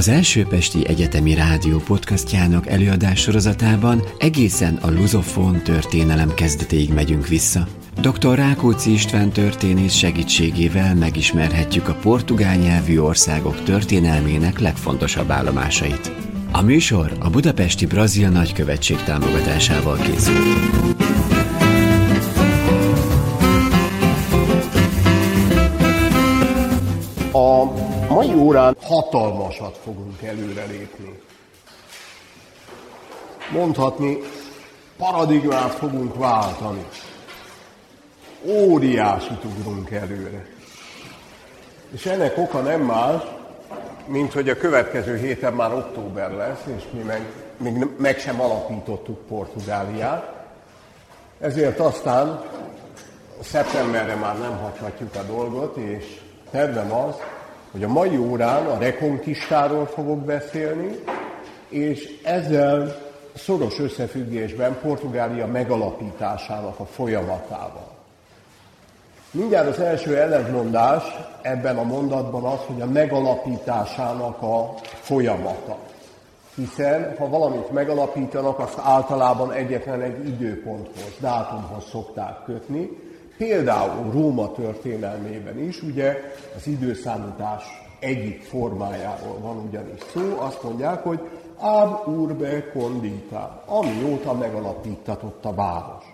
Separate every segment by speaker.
Speaker 1: Az első Pesti Egyetemi Rádió podcastjának előadás sorozatában egészen a luzofón történelem kezdetéig megyünk vissza. Dr. Rákóczi István történész segítségével megismerhetjük a portugál nyelvű országok történelmének legfontosabb állomásait. A műsor a Budapesti Brazil Nagykövetség támogatásával készült.
Speaker 2: Órán hatalmasat fogunk előrelépni. Mondhatni, paradigmát fogunk váltani. Óriási ugrunk előre. És ennek oka nem más, mint hogy a következő héten már október lesz, és mi meg, még meg sem alapítottuk Portugáliát. Ezért aztán szeptemberre már nem hagyhatjuk a dolgot, és tervem az, hogy a mai órán a rekonkistáról fogok beszélni, és ezzel szoros összefüggésben Portugália megalapításának a folyamatával. Mindjárt az első ellentmondás ebben a mondatban az, hogy a megalapításának a folyamata. Hiszen, ha valamit megalapítanak, azt általában egyetlen egy időponthoz, dátumhoz szokták kötni, Például Róma történelmében is, ugye az időszámítás egyik formájáról van ugyanis szó, azt mondják, hogy ab urbe condita, amióta megalapítatott a város.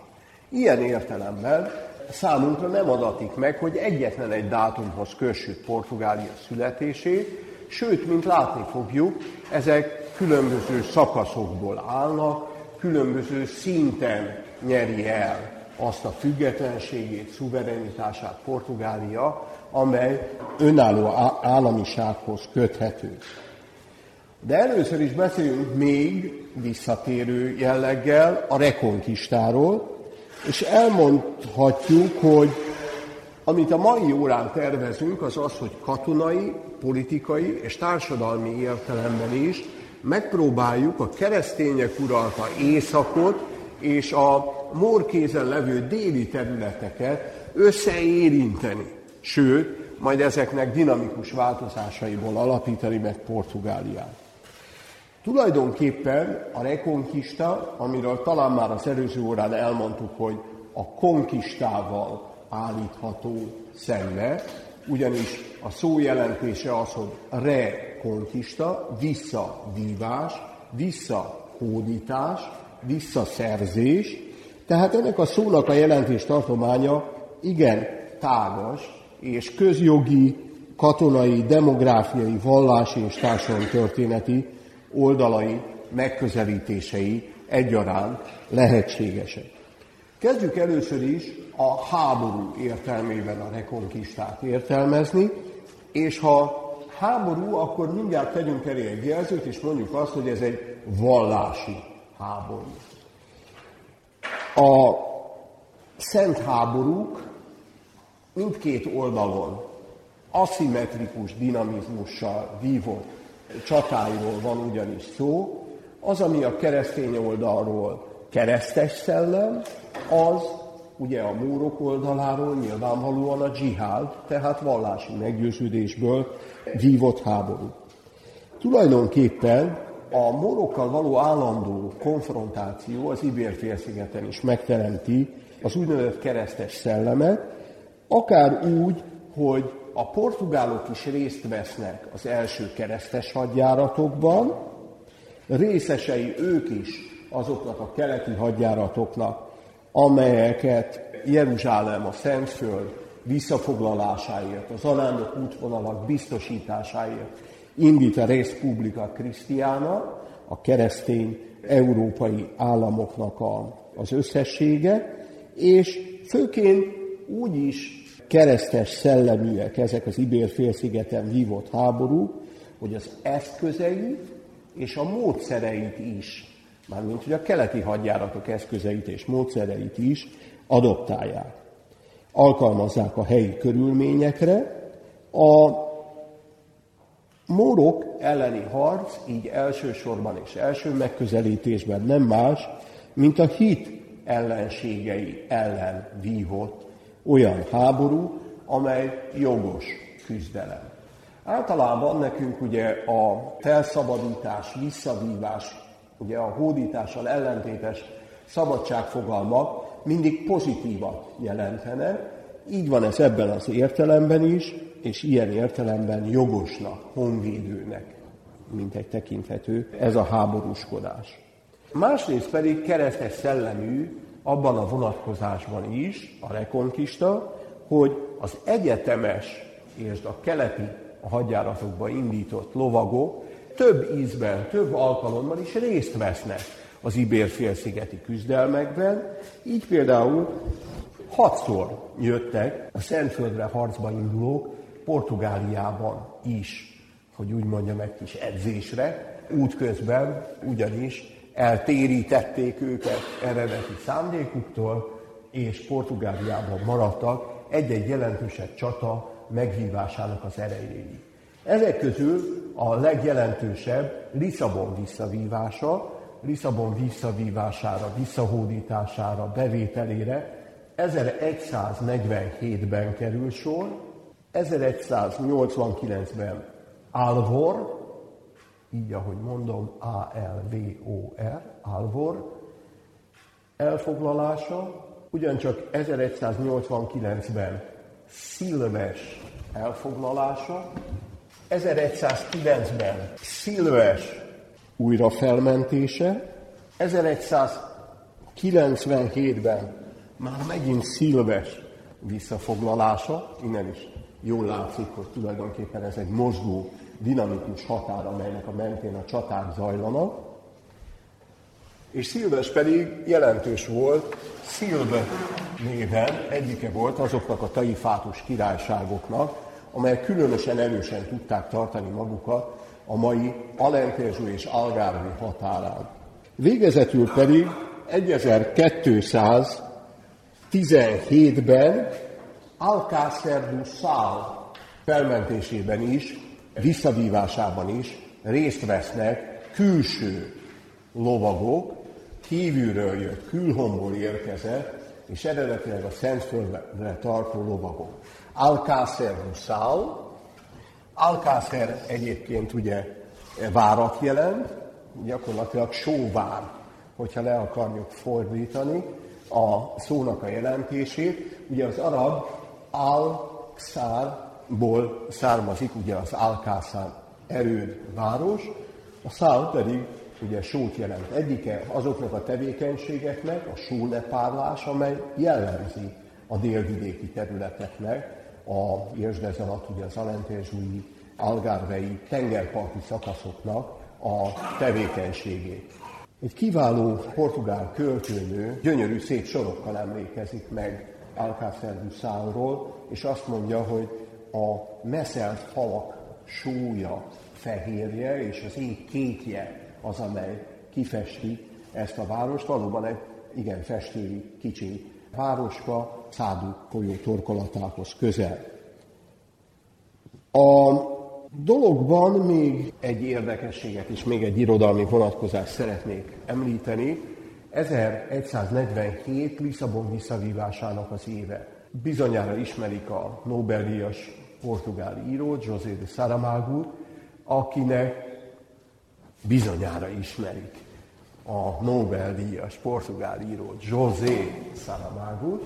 Speaker 2: Ilyen értelemben számunkra nem adatik meg, hogy egyetlen egy dátumhoz kössük Portugália születését, sőt, mint látni fogjuk, ezek különböző szakaszokból állnak, különböző szinten nyeri el azt a függetlenségét, szuverenitását Portugália, amely önálló államisághoz köthető. De először is beszéljünk még visszatérő jelleggel a rekonkistáról, és elmondhatjuk, hogy amit a mai órán tervezünk, az az, hogy katonai, politikai és társadalmi értelemben is megpróbáljuk a keresztények uralta északot és a morkézen levő déli területeket összeérinteni. Sőt, majd ezeknek dinamikus változásaiból alapítani meg Portugáliát. Tulajdonképpen a rekonkista, amiről talán már az előző órán elmondtuk, hogy a konkistával állítható szembe, ugyanis a szó jelentése az, hogy rekonkista, visszavívás, visszahódítás, visszaszerzés, tehát ennek a szónak a jelentés tartománya igen tágas, és közjogi, katonai, demográfiai, vallási és társadalmi történeti oldalai, megközelítései egyaránt lehetségesek. Kezdjük először is a háború értelmében a rekonkistát értelmezni, és ha háború, akkor mindjárt tegyünk elé egy jelzőt, és mondjuk azt, hogy ez egy vallási háború. A szent háborúk mindkét oldalon aszimmetrikus dinamizmussal vívott csatáiról van ugyanis szó. Az, ami a keresztény oldalról keresztes szellem, az ugye a múrok oldaláról nyilvánvalóan a dzsihád, tehát vallási meggyőződésből vívott háború. Tulajdonképpen a morokkal való állandó konfrontáció az Ibér-félszigeten is megteremti az úgynevezett keresztes szellemet, akár úgy, hogy a portugálok is részt vesznek az első keresztes hadjáratokban, részesei ők is azoknak a keleti hadjáratoknak, amelyeket Jeruzsálem a Szentföld visszafoglalásáért, az alándok útvonalak biztosításáért indít a Respublika Krisztiána, a keresztény európai államoknak a, az összessége, és főként úgy is keresztes szelleműek ezek az Ibér-félszigeten vívott háborúk, hogy az eszközeit és a módszereit is, mármint hogy a keleti hadjáratok eszközeit és módszereit is adoptálják. Alkalmazzák a helyi körülményekre, a Mórok elleni harc így elsősorban és első megközelítésben nem más, mint a hit ellenségei ellen vívott olyan háború, amely jogos küzdelem. Általában nekünk ugye a felszabadítás, visszavívás, ugye a hódítással ellentétes szabadságfogalmak mindig pozitívat jelentenek. Így van ez ebben az értelemben is, és ilyen értelemben jogosnak, honvédőnek, mint egy tekinthető, ez a háborúskodás. Másrészt pedig keresztes szellemű abban a vonatkozásban is, a rekonkista, hogy az egyetemes és a keleti a hadjáratokba indított lovagok több ízben, több alkalommal is részt vesznek az Ibér-félszigeti küzdelmekben. Így például hatszor jöttek a Szentföldre harcba indulók Portugáliában is, hogy úgy mondjam, egy kis edzésre, útközben ugyanis eltérítették őket eredeti szándékuktól, és Portugáliában maradtak egy-egy jelentősebb csata megvívásának az erejéig. Ezek közül a legjelentősebb Lisszabon visszavívása, Lisszabon visszavívására, visszahódítására, bevételére 1147-ben kerül sor, 1189-ben Alvor, így ahogy mondom, A-L-V-O-R, Alvor, elfoglalása, ugyancsak 1189-ben Szilves elfoglalása, 1109-ben Szilves újrafelmentése, 1197-ben már megint Szilves visszafoglalása, innen is jól látszik, hogy tulajdonképpen ez egy mozgó, dinamikus határ, amelynek a mentén a csaták zajlanak. És Szilves pedig jelentős volt, Szilve néven egyike volt azoknak a taifátus királyságoknak, amelyek különösen erősen tudták tartani magukat a mai Alentejo és Algarve határán. Végezetül pedig 1217-ben Alcácer du Sal felmentésében is, visszavívásában is részt vesznek külső lovagok, kívülről jött, külhomból érkezett, és eredetileg a Szentföldre tartó lovagok. Alcácer du Sal, Alcácer egyébként ugye várat jelent, gyakorlatilag sóvár, hogyha le akarjuk fordítani a szónak a jelentését. Ugye az arab al-Xárból származik, ugye az Alcázar erőd város, a szál pedig ugye sót jelent. Egyike azoknak a tevékenységeknek, a sólepárlás, amely jellemzi a délvidéki területeknek, a Jösdez alatt ugye az alentézsúi, algárvei tengerparti szakaszoknak a tevékenységét. Egy kiváló portugál költőnő gyönyörű szép sorokkal emlékezik meg Alcácer du Sálról, és azt mondja, hogy a meszelt falak súlya fehérje, és az ég kékje az, amely kifesti ezt a várost. Valóban egy igen festéri kicsi városka, Szádu folyó torkolatához közel. A dologban még egy érdekességet és még egy irodalmi vonatkozást szeretnék említeni. 1147 Lisszabon visszavívásának az éve. Bizonyára ismerik a Nobel-díjas portugál író, José de Saramago, akinek bizonyára ismerik a Nobel-díjas portugál író José Saramago,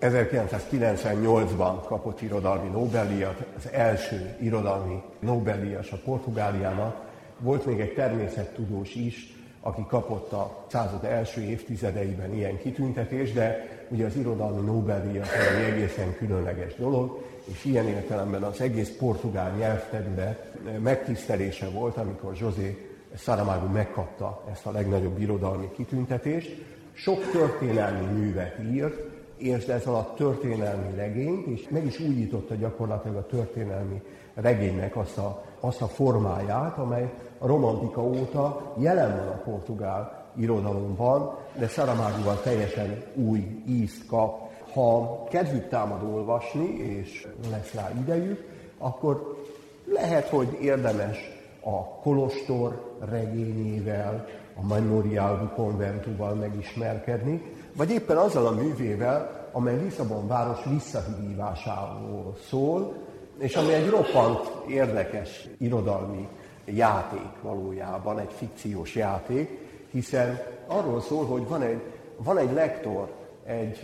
Speaker 2: 1998-ban kapott irodalmi Nobel-díjat, az első irodalmi Nobel-díjas a Portugáliának. Volt még egy természettudós is, aki kapott a század első évtizedeiben ilyen kitüntetést, de ugye az irodalmi Nobel-díjat egy egészen különleges dolog, és ilyen értelemben az egész portugál nyelvterület megtisztelése volt, amikor José Saramago megkapta ezt a legnagyobb irodalmi kitüntetést. Sok történelmi művet írt, és ez alatt történelmi regényt, és meg is újította gyakorlatilag a történelmi regénynek azt a, azt a formáját, amely a romantika óta jelen van a portugál irodalomban, de Saramagoval teljesen új ízt kap. Ha kedvük támad olvasni, és lesz rá idejük, akkor lehet, hogy érdemes a Kolostor regényével, a Memorial du Conventuval megismerkedni, vagy éppen azzal a művével, amely Lisszabon város visszahívásáról szól, és ami egy roppant érdekes irodalmi játék valójában, egy fikciós játék, hiszen arról szól, hogy van egy, van egy lektor, egy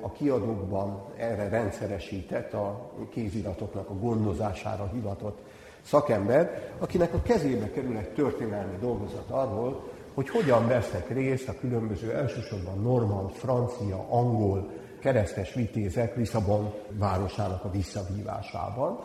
Speaker 2: a kiadókban erre rendszeresített, a kéziratoknak a gondozására hivatott szakember, akinek a kezébe kerül egy történelmi dolgozat arról, hogy hogyan vesznek részt a különböző elsősorban normand, francia, angol keresztes vitézek Lisszabon városának a visszavívásában.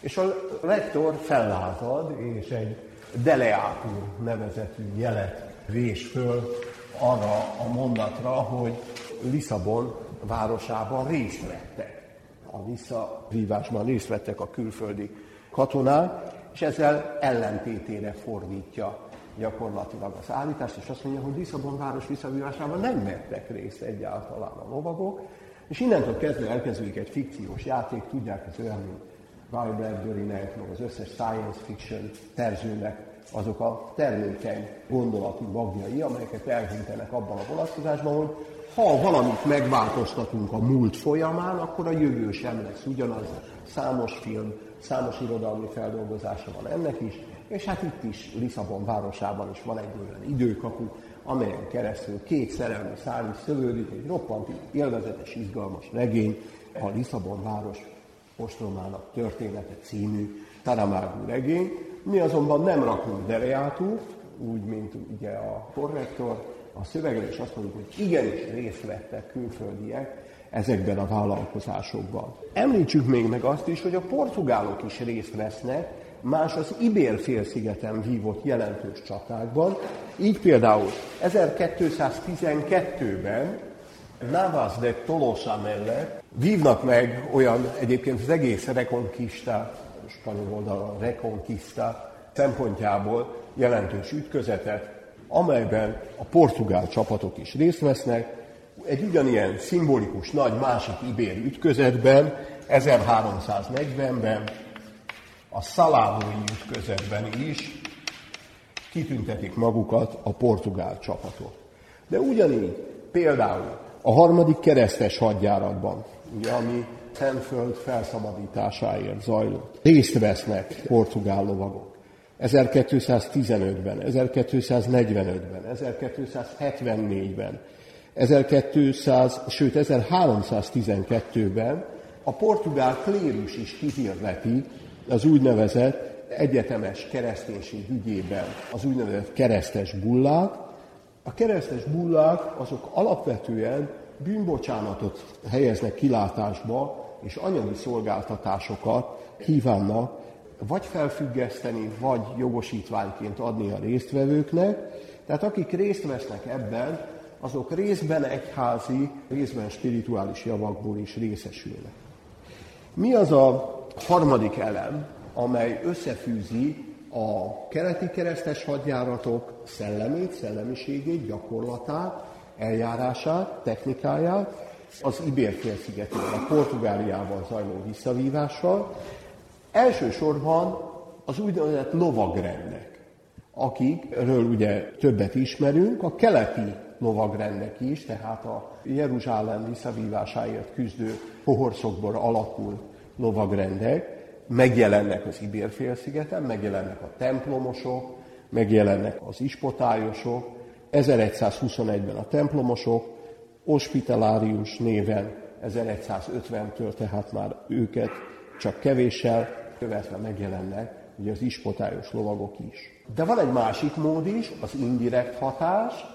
Speaker 2: És a lektor fellázad, és egy deleátur nevezetű jelet vés föl arra a mondatra, hogy Lisszabon városában részt vettek. A visszavívásban részt vettek a külföldi katonák, és ezzel ellentétére fordítja gyakorlatilag az állítást, és azt mondja, hogy Lisszabon város visszavívásában nem vettek részt egyáltalán a lovagok, és innentől kezdve elkezdődik egy fikciós játék, tudják, ez olyan, mint Guy Bradbury-nek, meg az összes science fiction terzőnek azok a termékeny gondolati magjai, amelyeket elhintenek abban a vonatkozásban, hogy ha valamit megváltoztatunk a múlt folyamán, akkor a jövő sem lesz ugyanaz. Számos film, számos irodalmi feldolgozása van ennek is, és hát itt is, Lisszabon városában is van egy olyan időkapu, amelyen keresztül két szerelmi szál is szövődik, egy roppant élvezetes, izgalmas regény, a Lisszabon város ostromának története című Taramágú regény. Mi azonban nem rakunk dereátút, úgy, mint ugye a korrektor, a szövegre, és azt mondjuk, hogy igenis részt vettek külföldiek ezekben a vállalkozásokban. Említsük még meg azt is, hogy a portugálok is részt vesznek más az Ibér-félszigeten vívott jelentős csatákban. Így például 1212-ben Navas de Tolosa mellett vívnak meg olyan egyébként az egész Reconquista, spanyol oldalon Reconquista szempontjából jelentős ütközetet, amelyben a portugál csapatok is részt vesznek. Egy ugyanilyen szimbolikus nagy másik ibér ütközetben 1340-ben a szalávói ütközetben is kitüntetik magukat a portugál csapatok. De ugyanígy például a harmadik keresztes hadjáratban, ugye, ami Szentföld felszabadításáért zajlott, részt vesznek portugál lovagok. 1215-ben, 1245-ben, 1274-ben, 1200, sőt 1312-ben a portugál klérus is kihirdeti az úgynevezett egyetemes kereszténység ügyében az úgynevezett keresztes bullák. A keresztes bullák azok alapvetően bűnbocsánatot helyeznek kilátásba, és anyagi szolgáltatásokat kívánnak vagy felfüggeszteni, vagy jogosítványként adni a résztvevőknek. Tehát akik részt vesznek ebben, azok részben egyházi, részben spirituális javakból is részesülnek. Mi az a harmadik elem, amely összefűzi a keleti keresztes hadjáratok szellemét, szellemiségét, gyakorlatát, eljárását, technikáját, az Ibér-félszigetén, a Portugáliával zajló visszavívással, elsősorban az úgynevezett lovagrendek, akikről ugye többet ismerünk, a keleti lovagrendek is, tehát a Jeruzsálem visszavívásáért küzdő pohorszokból alakul lovagrendek, megjelennek az Ibér-félszigeten, megjelennek a templomosok, megjelennek az ispotályosok, 1121-ben a templomosok, hospitalárius néven 1150-től, tehát már őket csak kevéssel követve megjelennek ugye az ispotályos lovagok is. De van egy másik mód is, az indirekt hatás,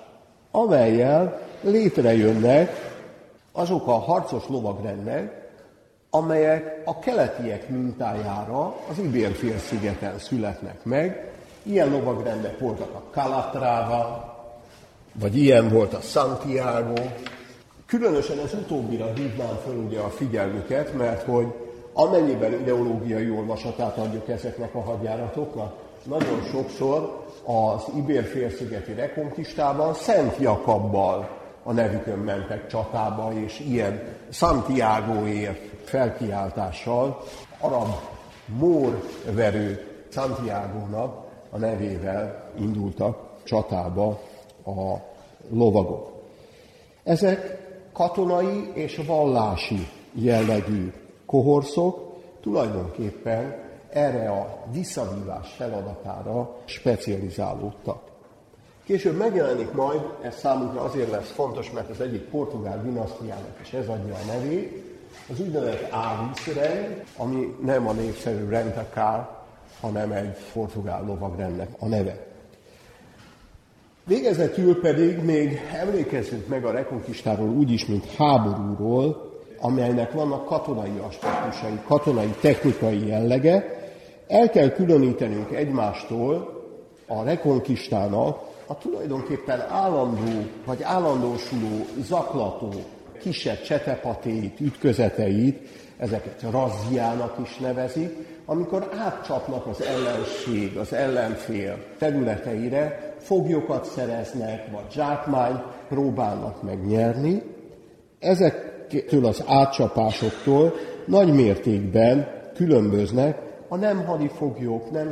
Speaker 2: amelyel létrejönnek azok a harcos lovagrendek, amelyek a keletiek mintájára az Ibér-félszigeten születnek meg. Ilyen lovagrendek voltak a Calatrava, vagy ilyen volt a Santiago. Különösen az utóbbira hívnám fel ugye a figyelmüket, mert hogy amennyiben ideológiai olvasatát adjuk ezeknek a hadjáratoknak, nagyon sokszor az Ibér-félszigeti rekonkistában Szent Jakabbal a nevükön mentek csatába, és ilyen Santiagoért felkiáltással arab mór verő Santiago-nak a nevével indultak csatába a lovagok. Ezek katonai és vallási jellegű kohorszok, tulajdonképpen erre a visszavívás feladatára specializálódtak. Később megjelenik majd, ez számunkra azért lesz fontos, mert az egyik portugál dinasztiának is ez adja a nevét, az úgynevezett ávízrend, ami nem a népszerű rendakár, hanem egy portugál lovagrendnek a neve. Végezetül pedig még emlékezzünk meg a rekonkistáról úgy is, mint háborúról, amelynek vannak katonai aspektusai, katonai technikai jellege. El kell különítenünk egymástól a rekonkistának a tulajdonképpen állandó vagy állandósuló zaklató kisebb csetepatéit, ütközeteit, ezeket razziának is nevezik, amikor átcsapnak az ellenség, az ellenfél területeire, foglyokat szereznek, vagy zsákmányt próbálnak megnyerni. Ezektől az átcsapásoktól nagy mértékben különböznek a nem hadifoglyok, nem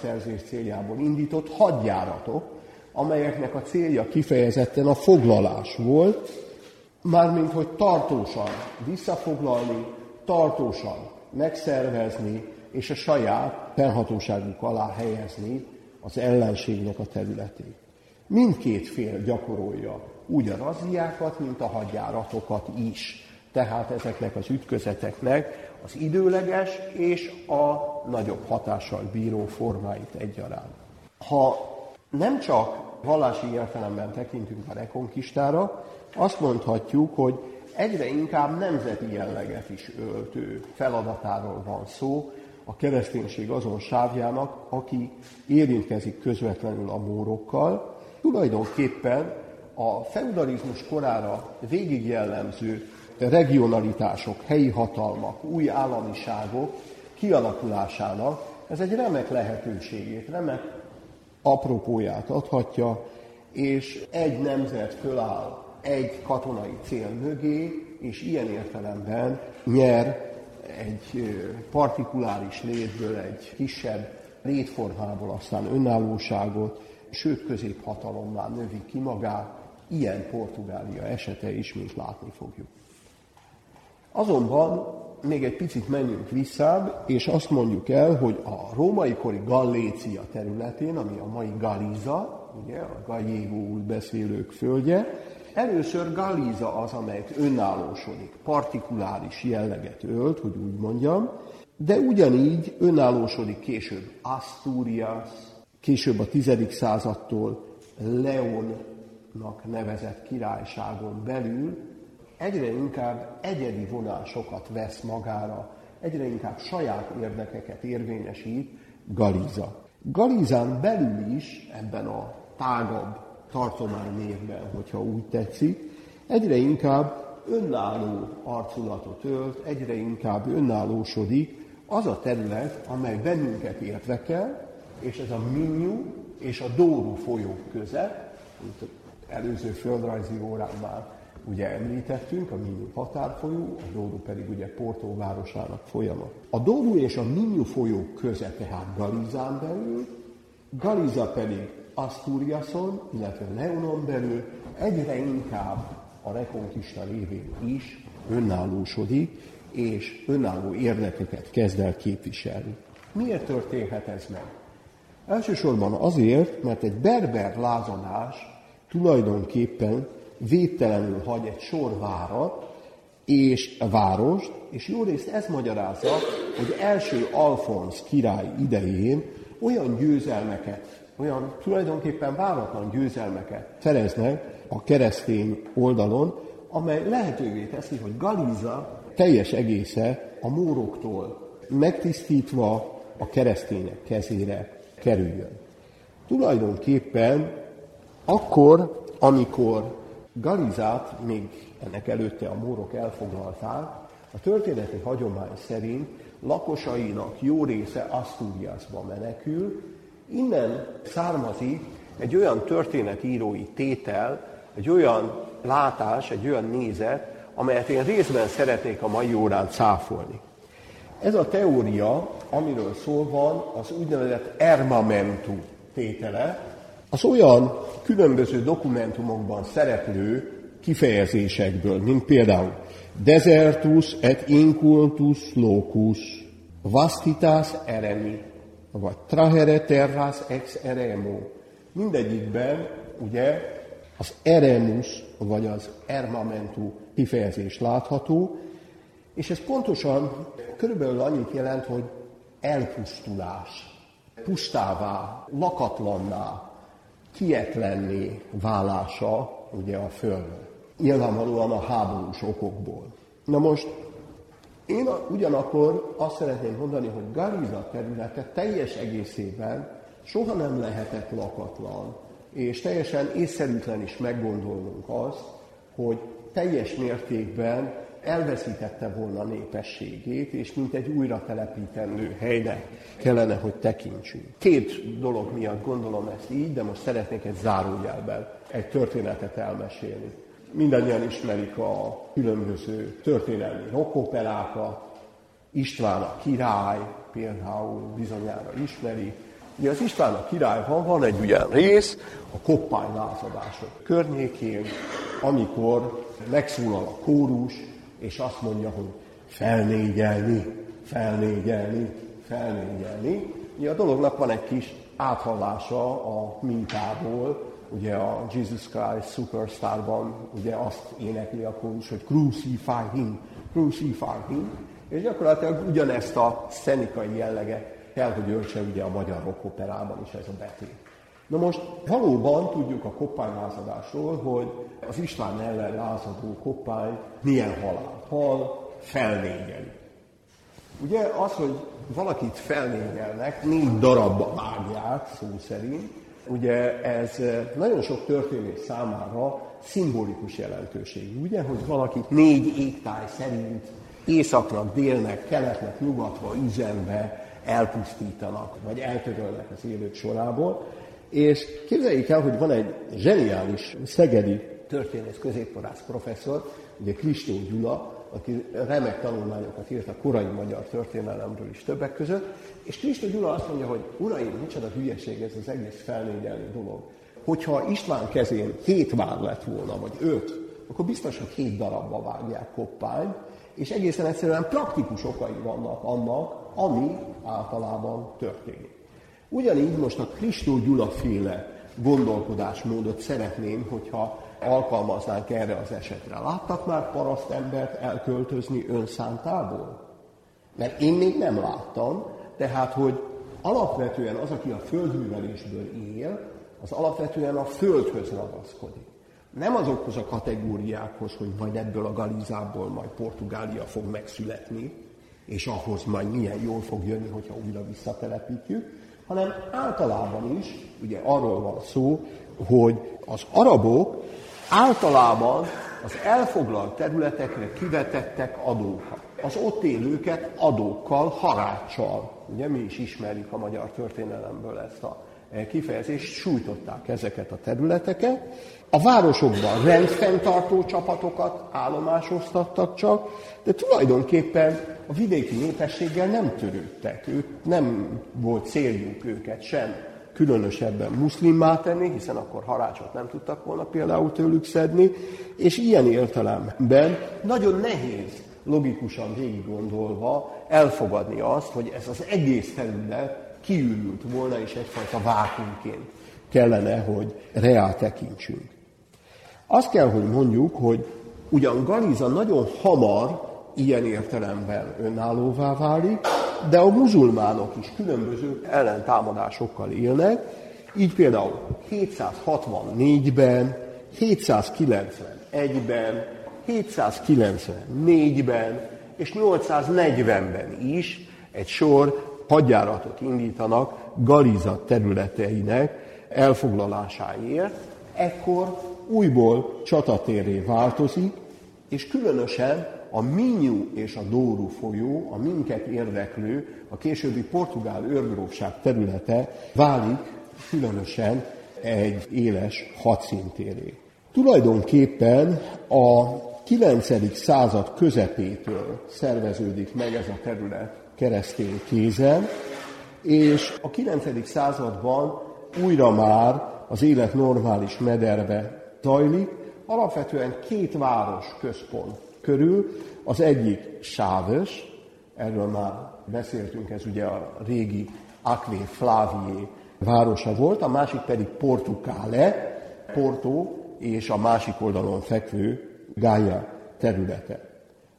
Speaker 2: szerzés céljából indított hadjáratok, amelyeknek a célja kifejezetten a foglalás volt, mármint hogy tartósan visszafoglalni, tartósan megszervezni, és a saját felhatóságuk alá helyezni az ellenségnek a területét. Mindkét fél gyakorolja úgy a razziákat, mint a hadjáratokat is. Tehát ezeknek az ütközeteknek az időleges és a nagyobb hatással bíró formáit egyaránt. Ha nem csak vallási értelemben tekintünk a rekonkistára, azt mondhatjuk, hogy egyre inkább nemzeti jelleget is öltő feladatáról van szó, a kereszténység azon sávjának, aki érintkezik közvetlenül a mórokkal. Tulajdonképpen a feudalizmus korára végig jellemző regionalitások, helyi hatalmak, új államiságok kialakulásának ez egy remek lehetőségét, remek apropóját adhatja, és egy nemzet föláll egy katonai cél mögé, és ilyen értelemben nyer egy partikuláris létből, egy kisebb létformából aztán önállóságot, sőt középhatalommá növi ki magát, ilyen Portugália esete is, mint látni fogjuk. Azonban még egy picit menjünk vissza, és azt mondjuk el, hogy a római kori Gallécia területén, ami a mai Galiza, ugye, a gallévóul beszélők földje, Először Galíza az, amelyik önállósodik, partikuláris jelleget ölt, hogy úgy mondjam, de ugyanígy önállósodik később Asturias, később a 10. századtól Leonnak nevezett királyságon belül egyre inkább egyedi vonásokat vesz magára, egyre inkább saját érdekeket érvényesít Galíza. Galízán belül is ebben a tágabb tartománynévben, hogyha úgy tetszik, egyre inkább önálló arculatot ölt, egyre inkább önállósodik az a terület, amely bennünket érdekel, és ez a Minyu és a Dóru folyók köze, mint előző földrajzi órán már ugye említettünk, a Minyu határfolyó, a Dóru pedig ugye Porto városának folyama. A Dóru és a Minyu folyók köze tehát Galizán belül, Galiza pedig Asturiason, illetve Leonon belül egyre inkább a rekonkista révén is önállósodik, és önálló érdekeket kezd el képviselni. Miért történhet ez meg? Elsősorban azért, mert egy berber lázanás tulajdonképpen védtelenül hagy egy sor várat, és a várost, és jó részt ez magyarázza, hogy első Alfonsz király idején olyan győzelmeket olyan tulajdonképpen váratlan győzelmeket szereznek a keresztény oldalon, amely lehetővé teszi, hogy Galiza teljes egésze a móroktól megtisztítva a keresztények kezére kerüljön. Tulajdonképpen akkor, amikor Galizát még ennek előtte a mórok elfoglalták, a történeti hagyomány szerint lakosainak jó része Asturiasba menekül, Innen származik egy olyan történetírói tétel, egy olyan látás, egy olyan nézet, amelyet én részben szeretnék a mai órán cáfolni. Ez a teória, amiről szól van, az úgynevezett ermamentu tétele, az olyan különböző dokumentumokban szereplő kifejezésekből, mint például desertus et incultus locus, vastitas eremi, vagy trahere terras ex eremo. Mindegyikben ugye az eremus, vagy az ermamentu kifejezés látható, és ez pontosan körülbelül annyit jelent, hogy elpusztulás, pustává, lakatlanná, kietlenné válása ugye a Földön. Nyilvánvalóan a háborús okokból. Na most én ugyanakkor azt szeretném mondani, hogy Galiza területe teljes egészében soha nem lehetett lakatlan, és teljesen észszerűtlen is meggondolnunk azt, hogy teljes mértékben elveszítette volna népességét, és mint egy újra telepítendő helyre kellene, hogy tekintsünk. Két dolog miatt gondolom ezt így, de most szeretnék egy zárójelben egy történetet elmesélni. Mindannyian ismerik a különböző történelmi rockoperákat, István a király például bizonyára ismeri. Ugye az István a királyban van egy olyan rész, a koppány lázadások környékén, amikor megszólal a kórus, és azt mondja, hogy felnégyelni, felnégyelni, felnégyelni. Ugye a dolognak van egy kis áthallása a mintából, ugye a Jesus Christ Superstarban ugye azt énekli a kórus, hogy crucify him, crucify him, és gyakorlatilag ugyanezt a szenikai jelleget kell, hogy öltse ugye a magyar rockoperában is ez a betét. Na most valóban tudjuk a koppánylázadásról, hogy az István ellen lázadó koppány milyen halál. Hal felnégyeli. Ugye az, hogy valakit felnégyelnek, négy darabba vágják, szó szerint, ugye ez nagyon sok történés számára szimbolikus jelentőség. Ugye, hogy valakit négy égtáj szerint északnak, délnek, keletnek, nyugatra, üzenve elpusztítanak, vagy eltörölnek az élők sorából. És képzeljék el, hogy van egy zseniális szegedi történész középporász professzor, ugye Kristó Gyula, aki remek tanulmányokat írt a korai magyar történelemről is többek között, és Kristó Gyula azt mondja, hogy uraim, micsoda hülyeség ez az egész felnégyelni dolog. Hogyha István kezén hét vár lett volna, vagy öt, akkor biztos, hogy hét darabba vágják koppány, és egészen egyszerűen praktikus okai vannak annak, ami általában történik. Ugyanígy most a Kristó Gyula féle gondolkodásmódot szeretném, hogyha alkalmaznánk erre az esetre. Láttak már parasztembert elköltözni önszántából? Mert én még nem láttam, tehát, hogy alapvetően az, aki a földművelésből él, az alapvetően a földhöz ragaszkodik. Nem azokhoz a kategóriákhoz, hogy majd ebből a Galizából majd Portugália fog megszületni, és ahhoz majd milyen jól fog jönni, hogyha újra visszatelepítjük, hanem általában is, ugye arról van szó, hogy az arabok általában az elfoglalt területekre kivetettek adókat. Az ott élőket adókkal, haráccsal, ugye mi is ismerjük a magyar történelemből ezt a kifejezést, sújtották ezeket a területeket. A városokban rendfenntartó csapatokat állomásoztattak csak, de tulajdonképpen a vidéki népességgel nem törődtek. Ők nem volt céljuk őket sem különösebben muszlimmá tenni, hiszen akkor harácsot nem tudtak volna például tőlük szedni, és ilyen értelemben nagyon nehéz logikusan végig gondolva elfogadni azt, hogy ez az egész terület kiürült volna, és egyfajta vákumként kellene, hogy reál tekintsünk. Azt kell, hogy mondjuk, hogy ugyan Galiza nagyon hamar ilyen értelemben önállóvá válik, de a muzulmánok is különböző ellentámadásokkal élnek, így például 764-ben, 791-ben, 794-ben és 840-ben is egy sor hadjáratot indítanak Galiza területeinek elfoglalásáért, ekkor újból csatatérré változik, és különösen a Minyu és a Dóru folyó, a minket érdeklő, a későbbi portugál őrgrófság területe válik különösen egy éles hadszintéré. Tulajdonképpen a 9. század közepétől szerveződik meg ez a terület keresztény kézen, és a 9. században újra már az élet normális mederbe zajlik, alapvetően két város központ körül, az egyik Sáves, erről már beszéltünk, ez ugye a régi Aquae Flaviae városa volt, a másik pedig Portucale, Porto és a másik oldalon fekvő Gaia területe.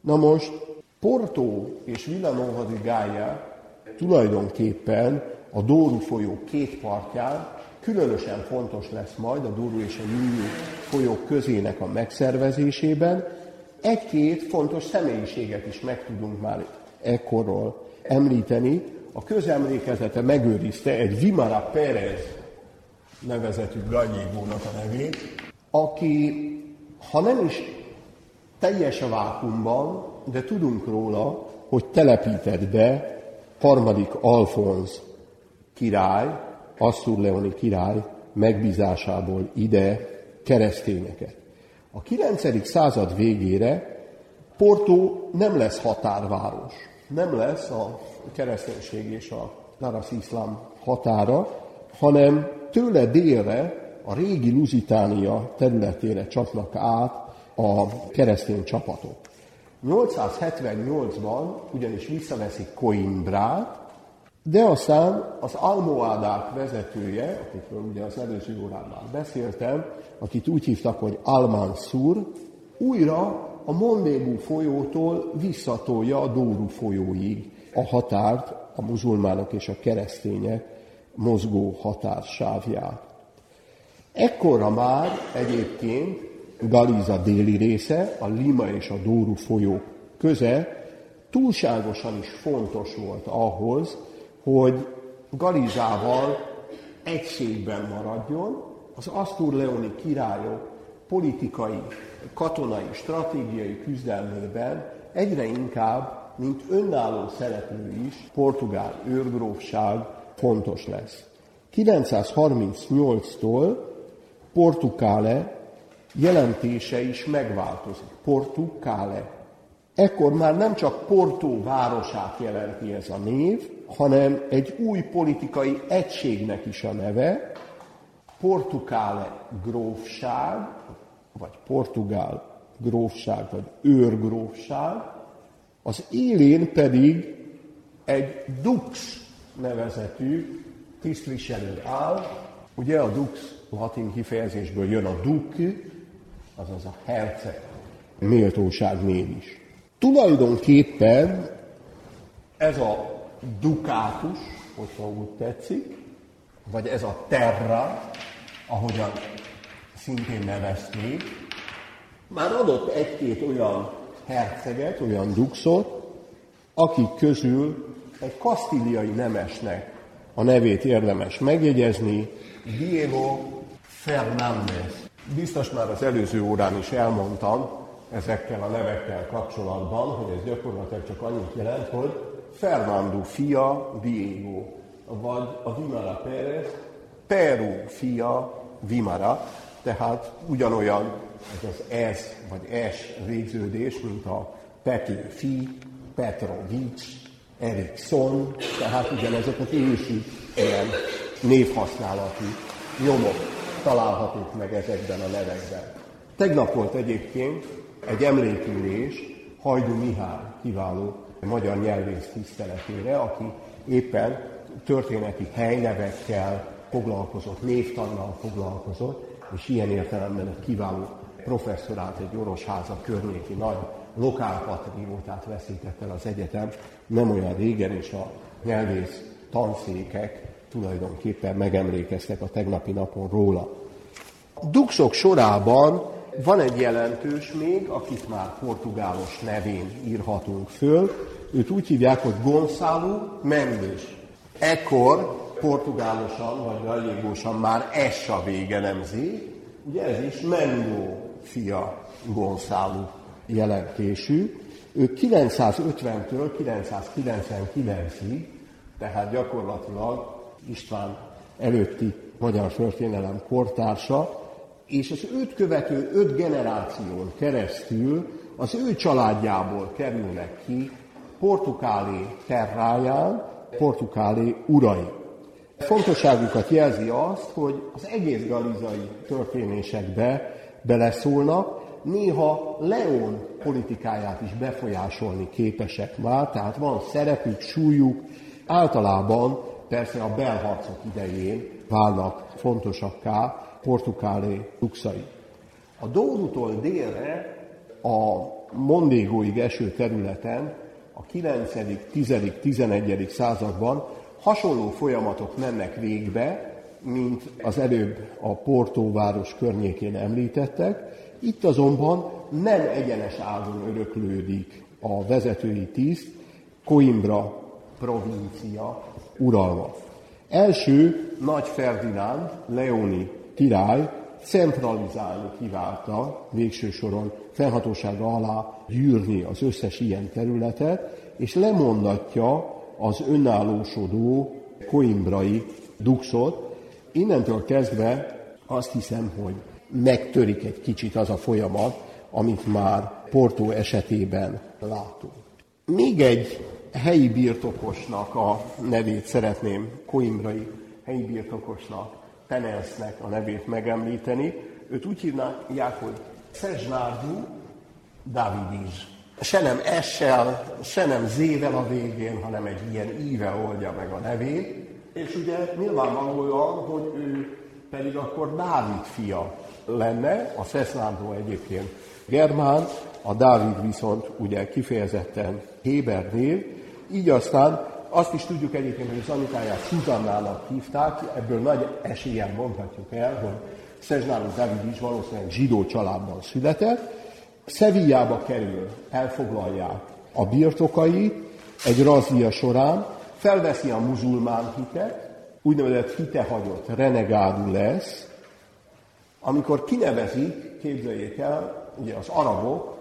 Speaker 2: Na most Porto és Villanova Gaia tulajdonképpen a Dóru folyó két partján különösen fontos lesz majd a Dóru és a Nyújú folyók közének a megszervezésében. Egy-két fontos személyiséget is meg tudunk már ekkorról említeni. A közemlékezete megőrizte egy Vimara Perez nevezetű ganyégónak a nevét, aki, ha nem is teljes a vákumban, de tudunk róla, hogy telepített be harmadik Alfonz király, Asszur Leoni király megbízásából ide keresztényeket. A 9. század végére Porto nem lesz határváros, nem lesz a kereszténység és a Narasz iszlám határa, hanem tőle délre, a régi Lusitánia területére csapnak át a keresztény csapatok. 878-ban ugyanis visszaveszik Coimbrát, de aztán az almohádák vezetője, akikről ugye az előző órán már beszéltem, akit úgy hívtak, hogy Almansur, újra a Mondébú folyótól visszatolja a Dóru folyóig a határt, a muzulmánok és a keresztények mozgó határsávját. Ekkorra már egyébként Galiza déli része, a Lima és a Dóru folyó köze túlságosan is fontos volt ahhoz, hogy Galizával egységben maradjon, az Asztur Leoni királyok politikai, katonai, stratégiai küzdelmében egyre inkább, mint önálló szereplő is, portugál őrgrófság fontos lesz. 938-tól Portugále jelentése is megváltozik. Portugále. Ekkor már nem csak Portó városát jelenti ez a név, hanem egy új politikai egységnek is a neve, Portugále grófság, vagy portugál grófság, vagy őrgrófság, az élén pedig egy dux nevezetű tisztviselő áll. Ugye a dux latin kifejezésből jön a duc, azaz a herceg méltóság név is. Tulajdonképpen ez a dukátus, hogyha úgy tetszik, vagy ez a terra, ahogyan szintén nevezték, már adott egy-két olyan herceget, olyan duxot, akik közül egy kasztíliai nemesnek a nevét érdemes megjegyezni, Diego Fernández. Biztos már az előző órán is elmondtam ezekkel a nevekkel kapcsolatban, hogy ez gyakorlatilag csak annyit jelent, hogy Fernando fia Diego, vagy a Vimara Pérez, Peru fia Vimara, tehát ugyanolyan ez az ez vagy es végződés, mint a Pető fi, Petrovics, Erikson, tehát ugyanezek az ősi ilyen névhasználatú nyomok találhatók meg ezekben a nevekben. Tegnap volt egyébként egy emlékülés Hajdú Mihály kiváló magyar nyelvész tiszteletére, aki éppen történeti helynevekkel foglalkozott, névtannal foglalkozott, és ilyen értelemben egy kiváló professzorát, egy orosháza környéki nagy lokálpatriótát veszített el az egyetem nem olyan régen, és a nyelvész tanszékek tulajdonképpen megemlékeztek a tegnapi napon róla. A duxok sorában van egy jelentős még, akit már portugálos nevén írhatunk föl, őt úgy hívják, hogy Gonçalo Mendes. Ekkor portugálosan vagy galégósan már S a vége nem Z, ugye ez is Mendo fia Gonçalo jelentésű. Ő 950-től 999-ig, tehát gyakorlatilag István előtti magyar történelem kortársa, és az őt követő öt generáción keresztül az ő családjából kerülnek ki Portugálé terráján, Portugálé urai. Fontosságukat jelzi azt, hogy az egész galizai történésekbe beleszólnak, néha Leon politikáját is befolyásolni képesek már, tehát van szerepük, súlyuk, általában persze a belharcok idején válnak fontosakká portugálé luxai. A Dourutól délre a Mondégóig eső területen a 9., 10., 11. században hasonló folyamatok mennek végbe, mint az előbb a Portóváros környékén említettek. Itt azonban nem egyenes ágon öröklődik a vezetői tiszt, Coimbra provincia uralma. Első Nagy Ferdinánd, Leoni király centralizálni kiválta végső soron felhatósága alá gyűrni az összes ilyen területet, és lemondatja az önállósodó koimbrai duxot. Innentől kezdve azt hiszem, hogy megtörik egy kicsit az a folyamat, amit már Porto esetében látunk. Még egy helyi birtokosnak a nevét szeretném, koimbrai helyi birtokosnak, Penelsznek a nevét megemlíteni. Őt úgy hívják, hogy Szezsnárdu Davidis. Se nem S-sel, se nem Z-vel a végén, hanem egy ilyen ível oldja meg a nevét. És ugye nyilvánvalóan, hogy ő pedig akkor Dávid fia lenne, a Szeszlándó egyébként germán, a Dávid viszont ugye kifejezetten Héber név, így aztán azt is tudjuk egyébként, hogy az anyukáját Szuzannának hívták, ebből nagy esélyen mondhatjuk el, hogy Szezsnáló David is valószínűleg zsidó családban született. Szevillába kerül, elfoglalják a birtokait egy razia során, felveszi a muzulmán hitet, úgynevezett hitehagyott renegádú lesz, amikor kinevezik, képzeljék el, ugye az arabok,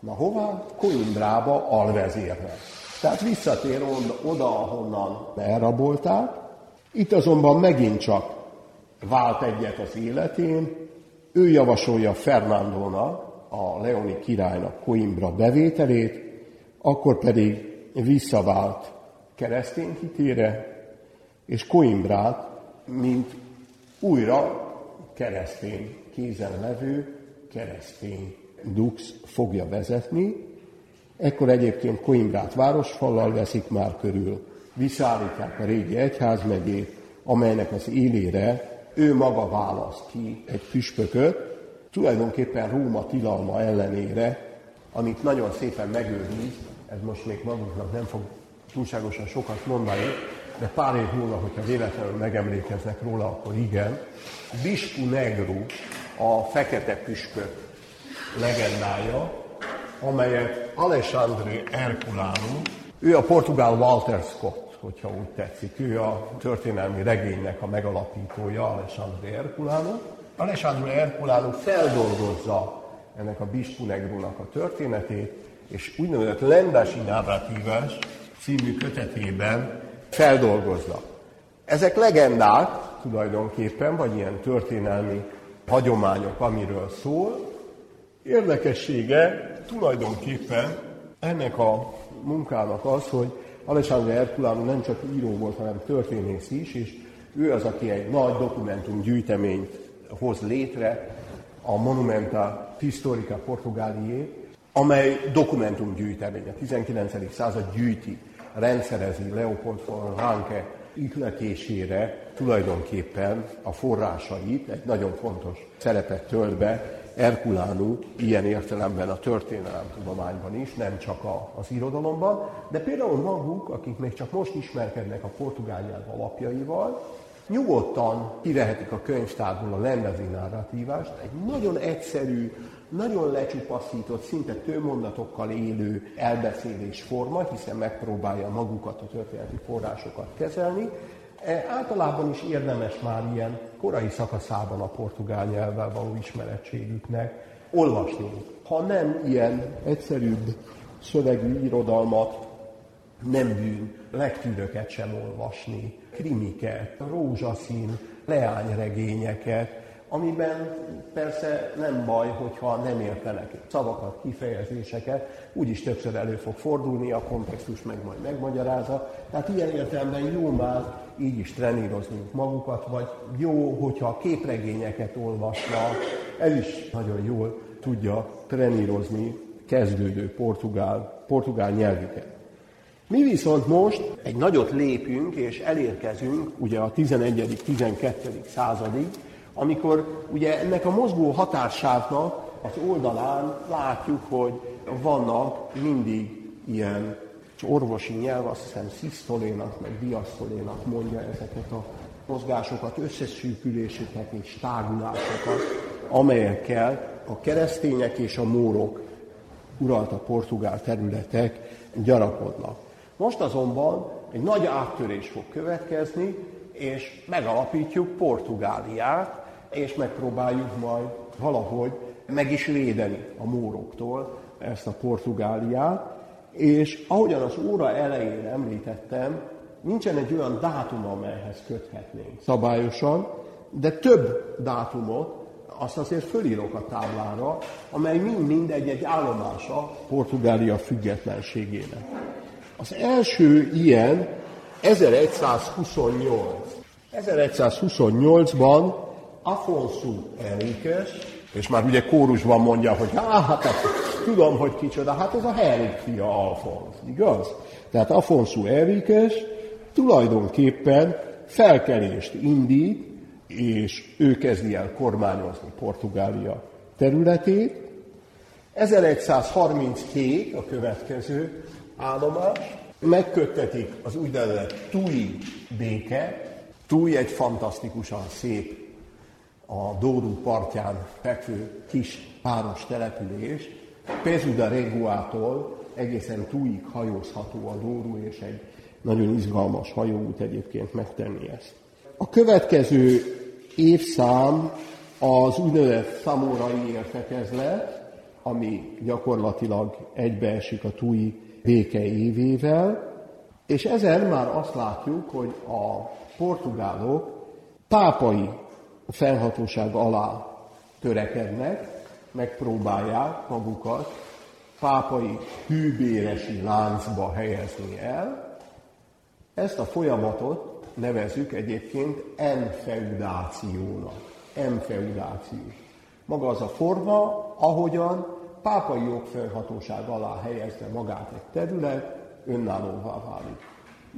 Speaker 2: na hová? Coimbrába alvezérnek. Tehát visszatér oda, ahonnan elrabolták. Itt azonban megint csak vált egyet az életén. Ő javasolja Fernándónak, a Leoni királynak Coimbra bevételét, akkor pedig visszavált keresztény hitére, és Coimbrát, mint újra keresztény kézen levő keresztény dux fogja vezetni, Ekkor egyébként Coimbrát városfallal veszik már körül, visszaállítják a régi egyházmegyét, amelynek az élére ő maga választ ki egy püspököt, tulajdonképpen Róma tilalma ellenére, amit nagyon szépen megőriz, ez most még magunknak nem fog túlságosan sokat mondani, de pár év múlva, hogyha véletlenül megemlékeznek róla, akkor igen. Bispu Negru, a fekete püspök legendája, amelyet Alexandre Herculano, ő a portugál Walter Scott, hogyha úgy tetszik, ő a történelmi regénynek a megalapítója, Alexandre Herculano. Alexandre Herculano feldolgozza ennek a Bispunegrunak a történetét, és úgynevezett Lendási Narratívás című kötetében feldolgozza. Ezek legendák tulajdonképpen, vagy ilyen történelmi hagyományok, amiről szól. Érdekessége tulajdonképpen ennek a munkának az, hogy Alexandre Herculano nem csak író volt, hanem történész is, és ő az, aki egy nagy dokumentumgyűjteményt hoz létre, a Monumenta Historica Portugálié, amely dokumentumgyűjtemény, a 19. század gyűjti, rendszerezi Leopold von Ranke ihletésére tulajdonképpen a forrásait, egy nagyon fontos szerepet tölt be Erkulánú ilyen értelemben a történelemtudományban is, nem csak a, az irodalomban, de például maguk, akik még csak most ismerkednek a portugál nyelv alapjaival, nyugodtan kivehetik a könyvtárból a Lendezi narratívást, egy nagyon egyszerű, nagyon lecsupaszított, szinte tőmondatokkal élő elbeszélés forma, hiszen megpróbálja magukat a történeti forrásokat kezelni, általában is érdemes már ilyen korai szakaszában a portugál nyelvvel való ismerettségüknek olvasni. Ha nem ilyen egyszerűbb szövegű irodalmat, nem bűn lektűröket sem olvasni, krimiket, rózsaszín, leányregényeket, amiben persze nem baj, hogyha nem értenek szavakat, kifejezéseket, úgyis többször elő fog fordulni, a kontextus meg majd megmagyarázza. Tehát ilyen értelemben jó már így is treníroznunk magukat, vagy jó, hogyha képregényeket olvasnak, ez is nagyon jól tudja trenírozni kezdődő portugál, portugál nyelvüket. Mi viszont most egy nagyot lépünk, és elérkezünk ugye a 11.-12. századig, amikor ugye ennek a mozgó határsávnak az oldalán látjuk, hogy vannak mindig ilyen orvosi nyelv, azt hiszem szisztolénak, meg diasztolénak mondja ezeket a mozgásokat, összeszűküléseket és tágulásokat, amelyekkel a keresztények és a mórok uralta portugál területek gyarapodnak. Most azonban egy nagy áttörés fog következni, és megalapítjuk Portugáliát, és megpróbáljuk majd valahogy meg is védeni a móroktól ezt a Portugáliát. És ahogyan az óra elején említettem, nincsen egy olyan dátum, amelyhez köthetnénk szabályosan, de több dátumot azt azért fölírok a táblára, amely mind-mind egy-egy állomása Portugália függetlenségének. Az első ilyen 1128. 1128-ban Afonso Enriquez, és már ugye kórusban mondja, hogy hát, tudom, hogy kicsoda, hát ez a Henrik fia Alfons, igaz? Tehát Afonso Enriquez tulajdonképpen felkelést indít, és ő kezdi el kormányozni Portugália területét. 1137 a következő állomás, megköttetik az úgynevezett Tui béke. Tui egy fantasztikusan szép a Dórú partján fekvő kis páros település. Pezuda Reguától egészen Tuig hajózható a Dórú, és egy nagyon izgalmas hajóút egyébként megtenni ezt. A következő évszám az úgynevezett szamorai értekezlet, ami gyakorlatilag egybeesik a túi béke évével, és ezen már azt látjuk, hogy a portugálok pápai felhatóság alá törekednek, megpróbálják magukat pápai hűbéresi láncba helyezni el. Ezt a folyamatot nevezük egyébként enfeudációnak. Enfeudáció. Maga az a forma, ahogyan pápai jogfelhatóság alá helyezve magát egy terület, önállóvá válik.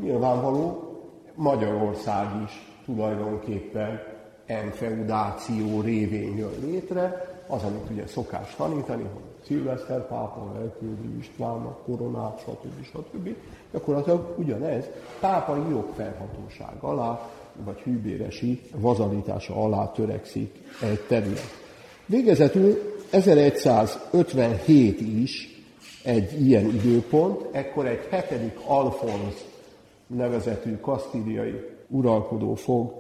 Speaker 2: Nyilvánvaló, Magyarország is tulajdonképpen enfeudáció révén jön létre, az, amit ugye szokás tanítani, hogy Szilveszter pápa elküldi Istvánnak koronát, stb. stb. Gyakorlatilag ugyanez pápai jogfelhatóság alá, vagy hűbéresi vazalitása alá törekszik egy terület. Végezetül 1157 is egy ilyen időpont, ekkor egy hetedik Alfonz nevezetű kasztíliai uralkodó fog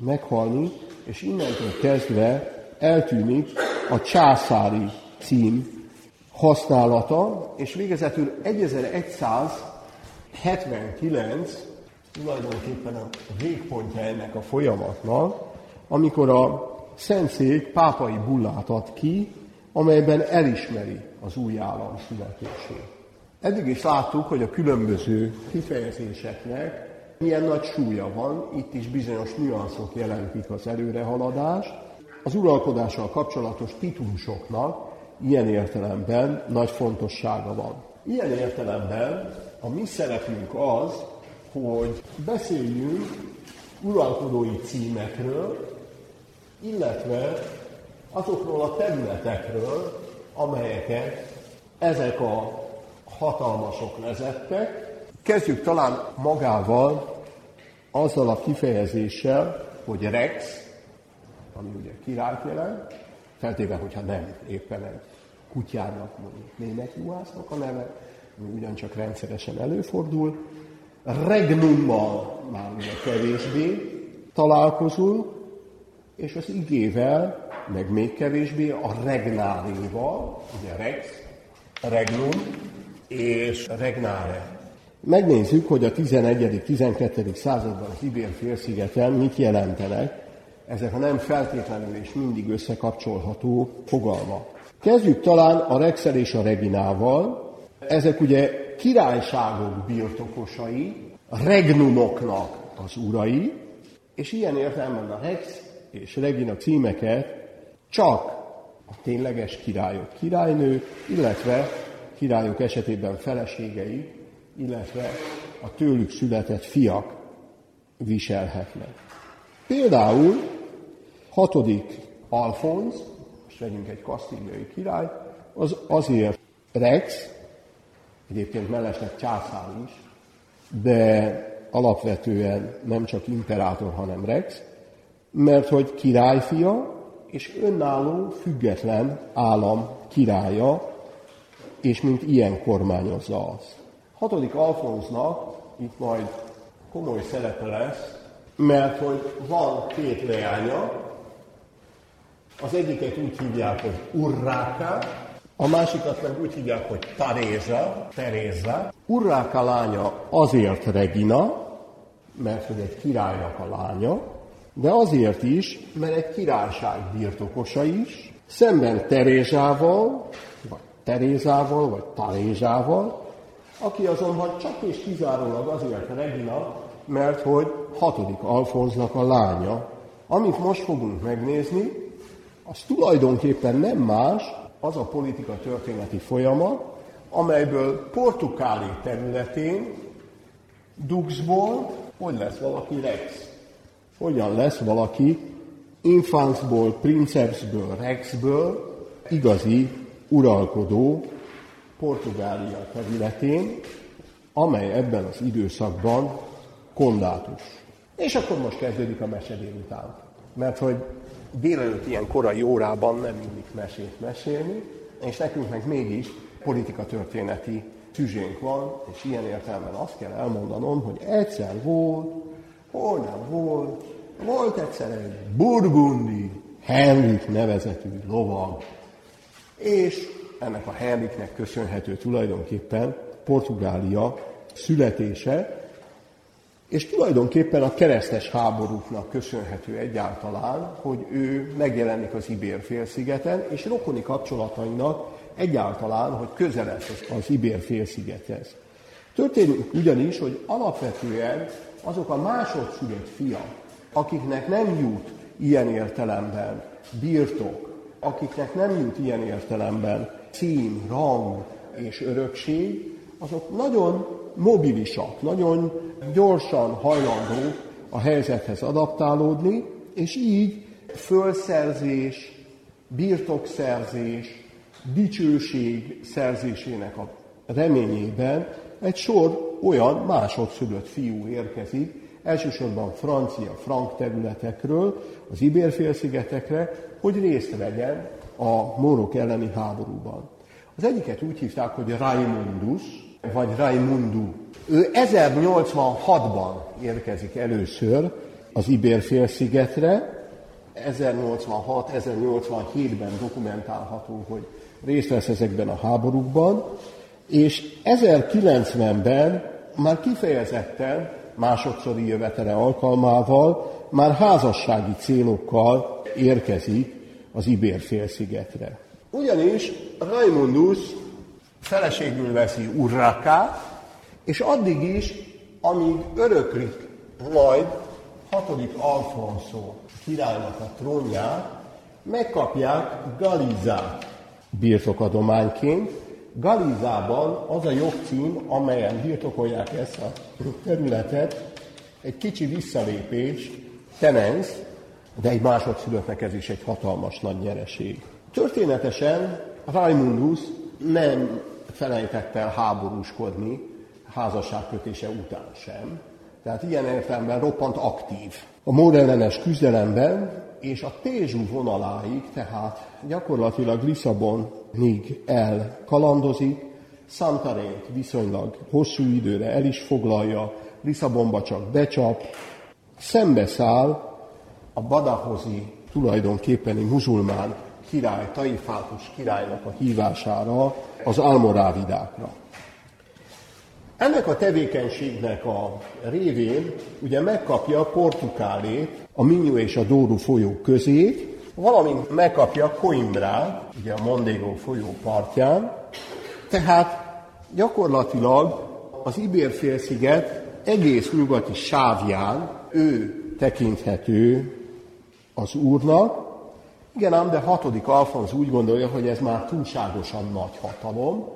Speaker 2: meghalni, és innentől kezdve eltűnik a császári cím használata, és végezetül 1179 tulajdonképpen a végpontja ennek a folyamatnak, amikor a Szentszék pápai bullát ad ki, amelyben elismeri az új állam születését. Eddig is láttuk, hogy a különböző kifejezéseknek milyen nagy súlya van, itt is bizonyos nüanszok jelentik az előrehaladást. Az uralkodással kapcsolatos titulusoknak ilyen értelemben nagy fontossága van. Ilyen értelemben a mi szerepünk az, hogy beszéljünk uralkodói címekről, illetve azokról a területekről, amelyeket ezek a hatalmasok vezettek. Kezdjük talán magával azzal a kifejezéssel, hogy rex, ami ugye királyt jelent, feltéve, hogyha nem éppen egy kutyának, mondjuk német juhásznak a neve, ami ugyancsak rendszeresen előfordul. Regnummal már ugye kevésbé találkozunk, és az igével, meg még kevésbé a regnáléval, ugye rex, regnum és regnare. Megnézzük, hogy a 11.-12. században az Ibér félszigeten mit jelentenek ezek a nem feltétlenül és mindig összekapcsolható fogalmak. Kezdjük talán a Rexel és a Reginával. Ezek ugye királyságok birtokosai, regnumoknak az urai, és ilyen értelemben a Rex és Regina címeket csak a tényleges királyok, királynők, illetve királyok esetében feleségei, illetve a tőlük született fiak viselhetnek. Például hatodik Alfonz, most vegyünk egy kasztíliai király, az azért Rex, egyébként mellesleg császár is, de alapvetően nem csak imperátor, hanem Rex, mert hogy királyfia és önálló, független állam királya, és mint ilyen kormányozza azt. Hatodik Alfonznak itt majd komoly szerepe lesz, mert hogy van két leánya, az egyiket úgy hívják, hogy Urráka, a másikat meg úgy hívják, hogy Taréza, Teréza. Urráka lánya azért Regina, mert hogy egy királynak a lánya, de azért is, mert egy királyság birtokosa is, szemben Terézával, vagy Terézával, vagy Tarézával, aki azonban csak és kizárólag azért Regina, mert hogy hatodik Alfonznak a lánya. Amit most fogunk megnézni, az tulajdonképpen nem más, az a politika történeti folyamat, amelyből Portugáli területén Duxból hogy lesz valaki Rex? Hogyan lesz valaki infancból, princepsből, Rexből igazi uralkodó Portugália területén, amely ebben az időszakban kondátus. És akkor most kezdődik a mese délután. Mert hogy délelőtt ilyen korai órában nem illik mesét mesélni, és nekünk meg mégis politika történeti van, és ilyen értelemben azt kell elmondanom, hogy egyszer volt, hol nem volt, volt egyszer egy burgundi Henrik nevezetű lovag, és ennek a Henriknek köszönhető tulajdonképpen Portugália születése, és tulajdonképpen a keresztes háborúknak köszönhető egyáltalán, hogy ő megjelenik az Ibér félszigeten, és rokoni kapcsolatainak egyáltalán, hogy közel az, az Ibér félszigethez. Történik ugyanis, hogy alapvetően azok a másodszülött fiak, akiknek nem jut ilyen értelemben birtok, akiknek nem jut ilyen értelemben cím, rang és örökség, azok nagyon mobilisak, nagyon gyorsan hajlandók a helyzethez adaptálódni, és így fölszerzés, birtokszerzés, dicsőség szerzésének a reményében egy sor olyan másodszülött fiú érkezik, elsősorban francia, frank területekről, az Ibérfélszigetekre, hogy részt vegyen a morok elleni háborúban. Az egyiket úgy hívták, hogy Raimundus, vagy Raimundu. Ő 1086-ban érkezik először az Ibérfélszigetre, 1086-1087-ben dokumentálható, hogy részt vesz ezekben a háborúkban, és 1090-ben már kifejezetten másodszori jövetele alkalmával már házassági célokkal érkezik az Ibér félszigetre. Ugyanis Raimundus feleségül veszi Urrakát, és addig is, amíg öröklik majd hatodik Alfonso királynak a trónját, megkapják Galizát birtokadományként. Galizában az a jogcím, amelyen birtokolják ezt a területet, egy kicsi visszalépés, tenens, de egy másodszülöttnek ez is egy hatalmas nagy nyereség. Történetesen Raimundus nem felejtett el háborúskodni házasságkötése után sem. Tehát ilyen értelemben roppant aktív. A módellenes küzdelemben és a Tézsú vonaláig, tehát gyakorlatilag Lisszabonig elkalandozik, Santarént viszonylag hosszú időre el is foglalja, Lisszabonba csak becsap, szembeszáll a Badahozi tulajdonképpeni muzulmán király, Taifátus királynak a hívására az almorávidákra. Ennek a tevékenységnek a révén ugye megkapja Portugálét a Minho és a Dóru folyó közé, valamint megkapja Coimbrát, ugye a Mondego folyó partján, tehát gyakorlatilag az Ibér-félsziget egész nyugati sávján ő tekinthető az Úrnak, Igen ám, de hatodik Alfonz úgy gondolja, hogy ez már túlságosan nagy hatalom,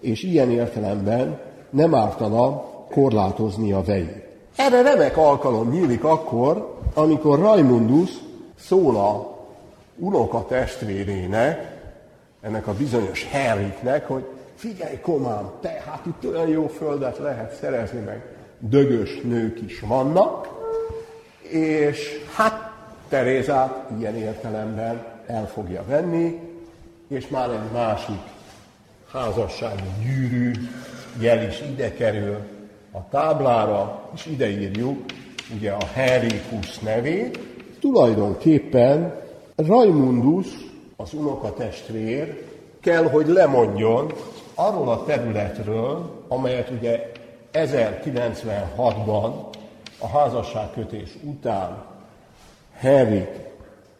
Speaker 2: és ilyen értelemben nem ártana korlátozni a vejét. Erre remek alkalom nyílik akkor, amikor Raimundus szól a unoka testvérének, ennek a bizonyos Henriknek, hogy figyelj komám, te hát itt olyan jó földet lehet szerezni, meg dögös nők is vannak, és hát Terézát ilyen értelemben el fogja venni, és már egy másik házassági gyűrű jel is ide kerül a táblára, és ide írjuk ugye a Henrikus nevét. Tulajdonképpen Raimundus, az unokatestvér, kell, hogy lemondjon arról a területről, amelyet ugye 1096-ban a házasságkötés után Henrik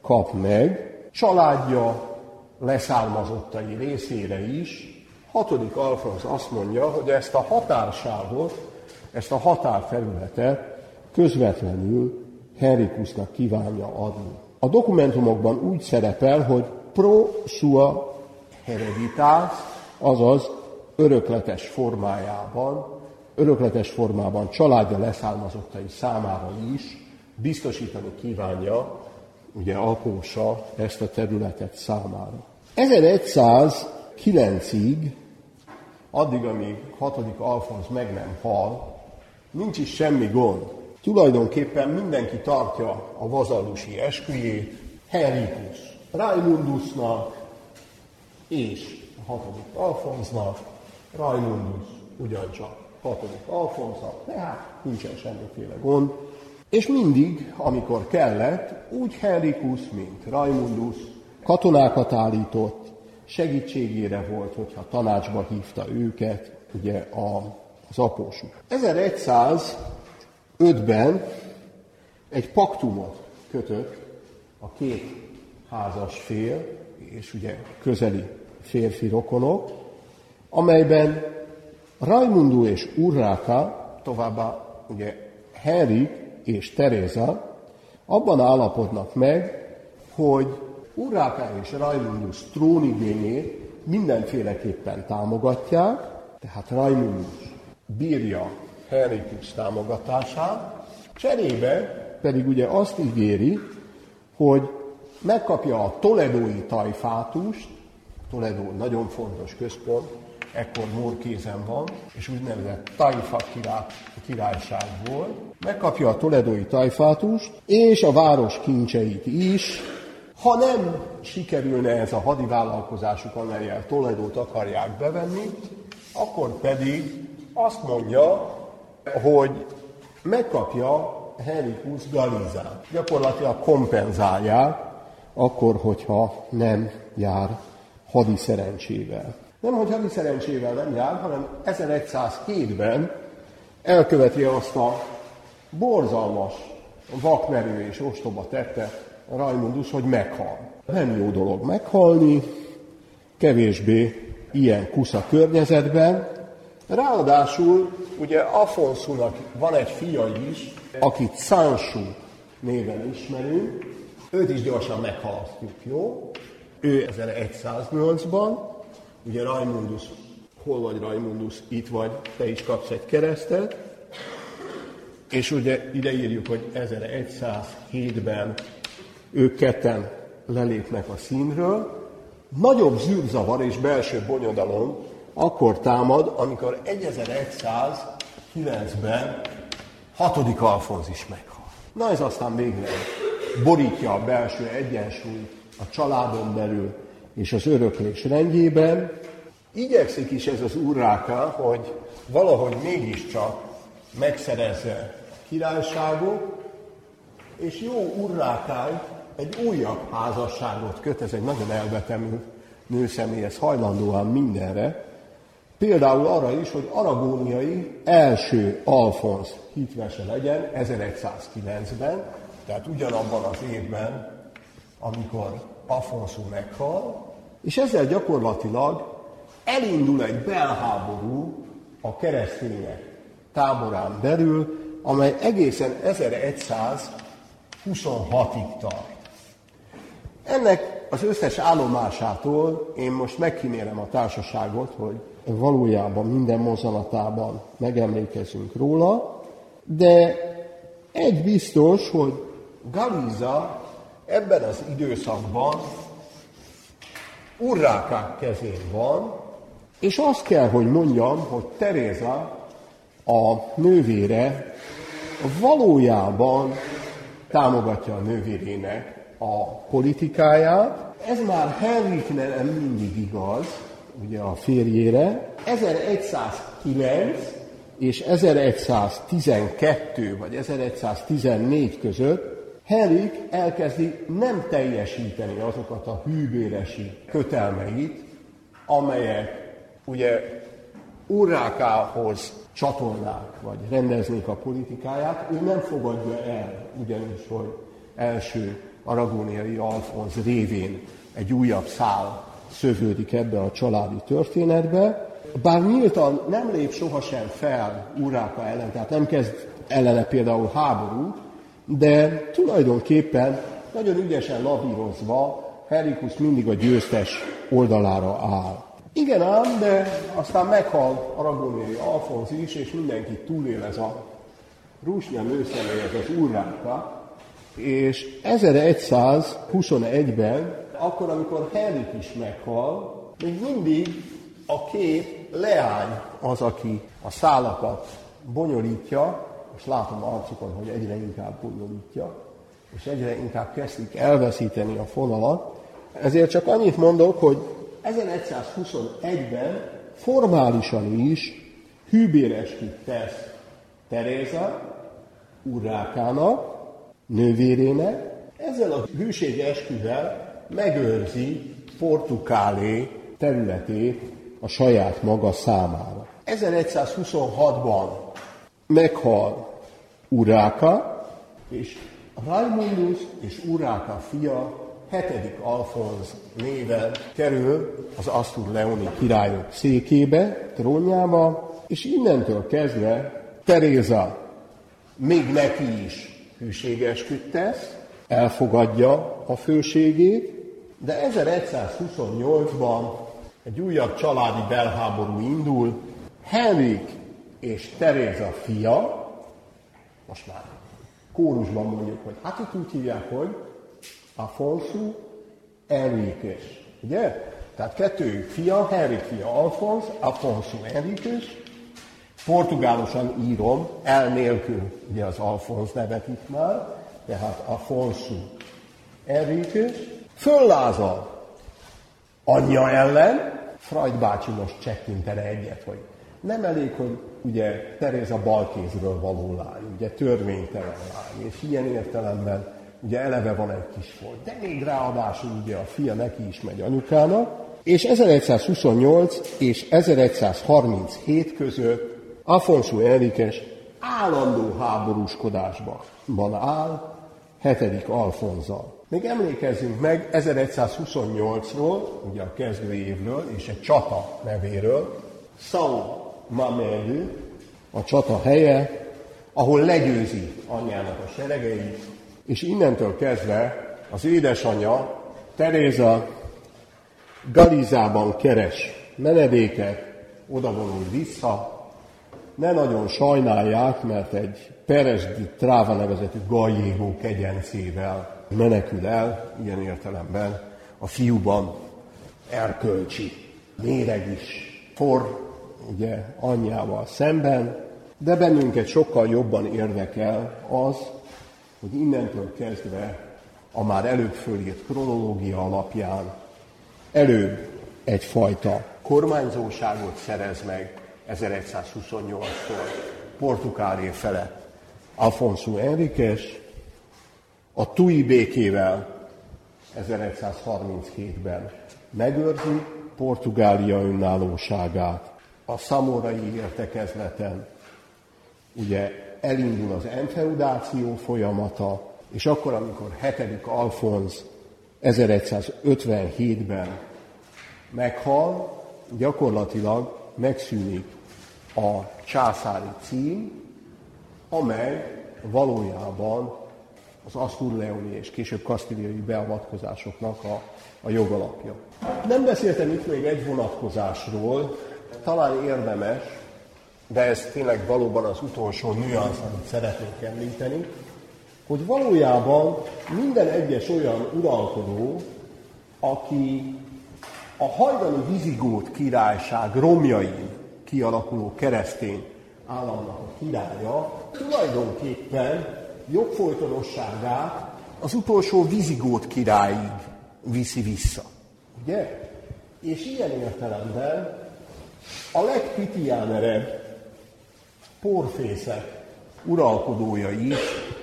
Speaker 2: kap meg, családja leszármazottai részére is. Hatodik Alfonsz azt mondja, hogy ezt a határságot, ezt a határterületet közvetlenül Henrikusnak kívánja adni. A dokumentumokban úgy szerepel, hogy pro sua hereditas, azaz örökletes formájában, örökletes formában családja leszármazottai számára is biztosítani kívánja ugye Apósa ezt a területet számára. 1109-ig, addig, amíg 6. Alfonz meg nem hal, nincs is semmi gond. Tulajdonképpen mindenki tartja a vazallusi esküjét, Henrikus Raimundusnak és a 6. Alfonznak, Raimundus ugyancsak 6. Alfonznak, tehát nincsen semmiféle gond. És mindig, amikor kellett, úgy Henrikus, mint Raimundus katonákat állított, segítségére volt, hogyha tanácsba hívta őket, ugye a, az apósuk. 1105-ben egy paktumot kötött a két házas fél, és ugye közeli férfi rokonok, amelyben Raimundu és Urráka, továbbá ugye Henrik és Teréza abban állapodnak meg, hogy Urráká és Raimundus trónigényét mindenféleképpen támogatják, tehát Raimundus bírja Henrikus támogatását, cserébe pedig ugye azt ígéri, hogy megkapja a toledói tajfátust, Toledo nagyon fontos központ, ekkor Mór kézen van, és úgynevezett Taifa király, királyság volt. Megkapja a toledói tajfátust, és a város kincseit is, ha nem sikerülne ez a hadi vállalkozásuk, amelyel Toledót akarják bevenni, akkor pedig azt mondja, hogy megkapja Henricus Galizát. Gyakorlatilag kompenzálják, akkor, hogyha nem jár hadi szerencsével. Nem, hogy hadi szerencsével nem jár, hanem 1107-ben elköveti azt a borzalmas, vakmerő és ostoba tette Rajmundus, hogy meghal. Nem jó dolog meghalni, kevésbé ilyen kusza környezetben. Ráadásul ugye Afonsunak van egy fia is, akit Sansu néven ismerünk, őt is gyorsan meghalasztjuk, jó? Ő 1108-ban, ugye Raimundus, hol vagy Raimundus, itt vagy, te is kapsz egy keresztet, és ugye ide írjuk, hogy 1107-ben ők ketten lelépnek a színről. Nagyobb zűrzavar és belső bonyodalom akkor támad, amikor 1109-ben hatodik Alfonz is meghal. Na ez aztán végre borítja a belső egyensúlyt a családon belül és az öröklés rendjében. Igyekszik is ez az urráka, hogy valahogy mégiscsak megszerezze királyságot, és jó urrákány egy újabb házasságot köt, ez egy nagyon elvetemű nőszemély, ez hajlandóan mindenre, Például arra is, hogy aragóniai első Alfonsz hitvese legyen 1109-ben, tehát ugyanabban az évben, amikor Afonso meghal, és ezzel gyakorlatilag elindul egy belháború a keresztények táborán belül, amely egészen 1126-ig tart. Ennek az összes állomásától én most megkímélem a társaságot, hogy valójában minden mozanatában megemlékezünk róla, de egy biztos, hogy Galiza ebben az időszakban urrákák kezén van, és azt kell, hogy mondjam, hogy Teréza a nővére valójában támogatja a nővérének a politikáját. Ez már Henriknek nem mindig igaz, ugye a férjére. 1109 és 1112 vagy 1114 között Henrik elkezdi nem teljesíteni azokat a hűbéresi kötelmeit, amelyek ugye urrákához csatolnák, vagy rendeznék a politikáját, ő nem fogadja el, ugyanis, hogy első aragóniai Alfonz révén egy újabb szál szövődik ebbe a családi történetbe, bár nyíltan nem lép sohasem fel Uráka ellen, tehát nem kezd ellene például háborút, de tulajdonképpen nagyon ügyesen lavírozva Herikus mindig a győztes oldalára áll. Igen ám, de aztán meghal Aragóniai Alfonz is, és mindenki túlél ez a Rusnya nőszemély, ez az Urráka, és 1121-ben, akkor, amikor Henrik is meghal, még mindig a két leány az, aki a szálakat bonyolítja, és látom arcukon, hogy egyre inkább bonyolítja, és egyre inkább kezdik elveszíteni a fonalat. Ezért csak annyit mondok, hogy 1121-ben formálisan is hűbéreskit tesz Teréza Urrákának, nővérének, ezzel a hűségi esküvel megőrzi Portugálé területét a saját maga számára. 1126-ban meghal Uráka, és Raimundus és Uráka fia, hetedik Alfonz néven kerül az Astur Leoni királyok székébe, trónjába, és innentől kezdve Teréza még neki is hűségesküt tesz, elfogadja a főségét, de 1128-ban egy újabb családi belháború indul, Henrik és Teréza fia, most már kórusban mondjuk, hogy hát itt úgy hívják, hogy Afonso Enriquez. Ugye? Tehát kettő fia, Henrik fia Alfons, Afonso Enriquez, Portugálosan írom, el nélkül, ugye az Alfonz nevet itt már, tehát Afonso Enriquez, föllázal anyja ellen, Freud bácsi most csekkintene egyet, hogy nem elég, hogy ugye Teréza balkézről való lány, ugye törvénytelen lány, és ilyen értelemben ugye eleve van egy kis folt, de még ráadásul ugye a fia neki is megy anyukának, és 1128 és 1137 között Afonso Enriques állandó háborúskodásban áll, hetedik Alfonzal. Még emlékezzünk meg 1128-ról, ugye a kezdő évről, és egy csata nevéről, São Mamelu, a csata helye, ahol legyőzi anyjának a seregeit, és innentől kezdve az édesanyja Teréza Galizában keres menedéket, oda vonul vissza, ne nagyon sajnálják, mert egy Peresdi Tráva nevezetű gallégó kegyencével menekül el, ilyen értelemben a fiúban erkölcsi méreg is for, ugye anyjával szemben, de bennünket sokkal jobban érdekel az, hogy innentől kezdve a már előbb fölírt kronológia alapján előbb egyfajta kormányzóságot szerez meg, 1128-tól Portugálé felett Afonso Enriquez, a Tui békével 1137-ben megőrzi Portugália önállóságát. A szamorai értekezleten ugye elindul az enfeudáció folyamata, és akkor, amikor 7. Alfonz 1157-ben meghal, gyakorlatilag megszűnik a császári cím, amely valójában az Asztur-Leoni és később kasztíliai beavatkozásoknak a, a jogalapja. Nem beszéltem itt még egy vonatkozásról, talán érdemes, de ez tényleg valóban az utolsó nüansz, amit szeretnék említeni, hogy valójában minden egyes olyan uralkodó, aki a hajdani vizigót királyság romjain kialakuló keresztény államnak a királya, tulajdonképpen jogfolytonosságát az utolsó vizigót királyig viszi vissza. Ugye? És ilyen értelemben a legpitiánerebb porfészek uralkodója is,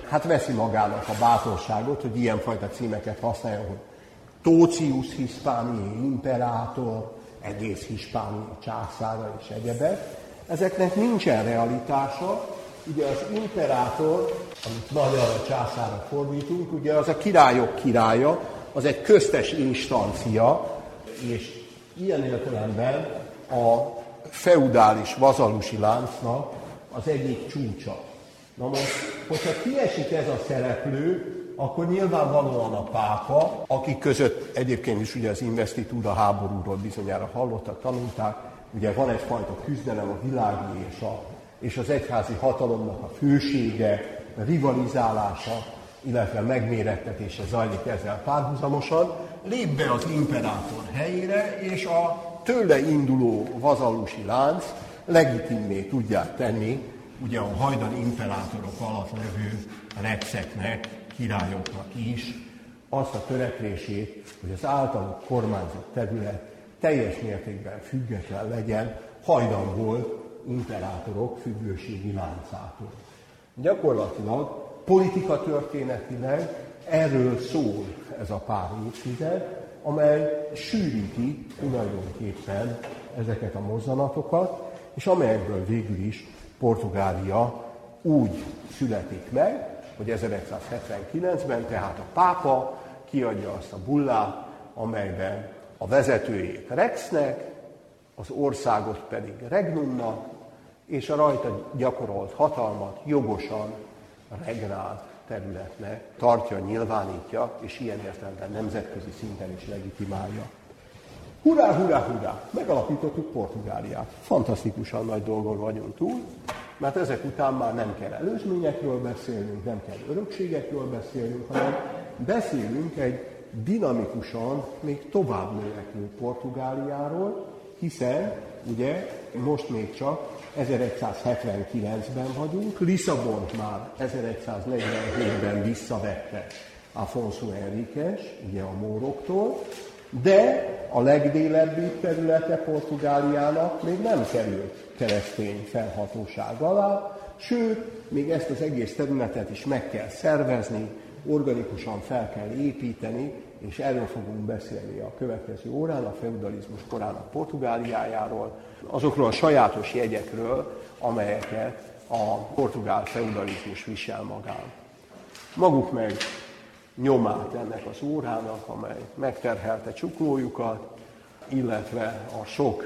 Speaker 2: hát veszi magának a bátorságot, hogy ilyenfajta címeket használja, hogy Tócius hispániai imperátor, egész hispániai császára és egyebek. Ezeknek nincsen realitása, ugye az imperátor, amit magyarra császára fordítunk, ugye az a királyok királya, az egy köztes instancia, és ilyen értelemben a feudális vazalusi láncnak az egyik csúcsa. Na most, hogyha kiesik ez a szereplő, akkor nyilvánvalóan a pápa, akik között egyébként is ugye az investitúra háborúról bizonyára hallottak, tanulták, ugye van egyfajta küzdelem a világi és, a, és az egyházi hatalomnak a fősége, a rivalizálása, illetve megmérettetése zajlik ezzel párhuzamosan, lép be az imperátor helyére, és a tőle induló vazallusi lánc legitimé tudják tenni ugye a hajdani imperátorok alatt levő rexeknek, királyoknak is azt a törekvését, hogy az általuk kormányzott terület teljes mértékben független legyen hajdan volt imperátorok függőségi láncától. Gyakorlatilag politika történetileg erről szól ez a pár évtized, amely sűríti tulajdonképpen ezeket a mozzanatokat, és amelyekből végül is Portugália úgy születik meg, hogy 1979-ben tehát a pápa kiadja azt a bullát, amelyben a vezetőjét Rexnek, az országot pedig Regnumnak, és a rajta gyakorolt hatalmat jogosan regnált területnek tartja, nyilvánítja, és ilyen értelemben nemzetközi szinten is legitimálja. Hurrá, hurrá, hurrá! Megalapítottuk Portugáliát. Fantasztikusan nagy dolgon vagyunk túl, mert ezek után már nem kell előzményekről beszélnünk, nem kell örökségekről beszélnünk, hanem beszélünk egy dinamikusan még tovább növekvő Portugáliáról, hiszen ugye most még csak 1179-ben vagyunk, Lisszabont már 1147-ben visszavette Afonso Enriquez, ugye a móroktól, de a legdélebbi területe Portugáliának még nem került keresztény felhatóság alá, sőt, még ezt az egész területet is meg kell szervezni, organikusan fel kell építeni, és erről fogunk beszélni a következő órán, a feudalizmus korának Portugáliájáról, azokról a sajátos jegyekről, amelyeket a portugál feudalizmus visel magán. Maguk meg nyomát ennek az órának, amely megterhelte csuklójukat, illetve a sok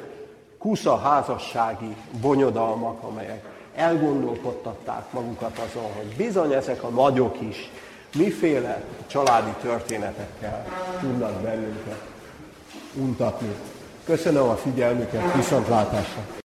Speaker 2: kusza házassági bonyodalmak, amelyek elgondolkodtatták magukat azon, hogy bizony ezek a nagyok is miféle családi történetekkel tudnak bennünket untatni. Köszönöm a figyelmüket, viszontlátásra!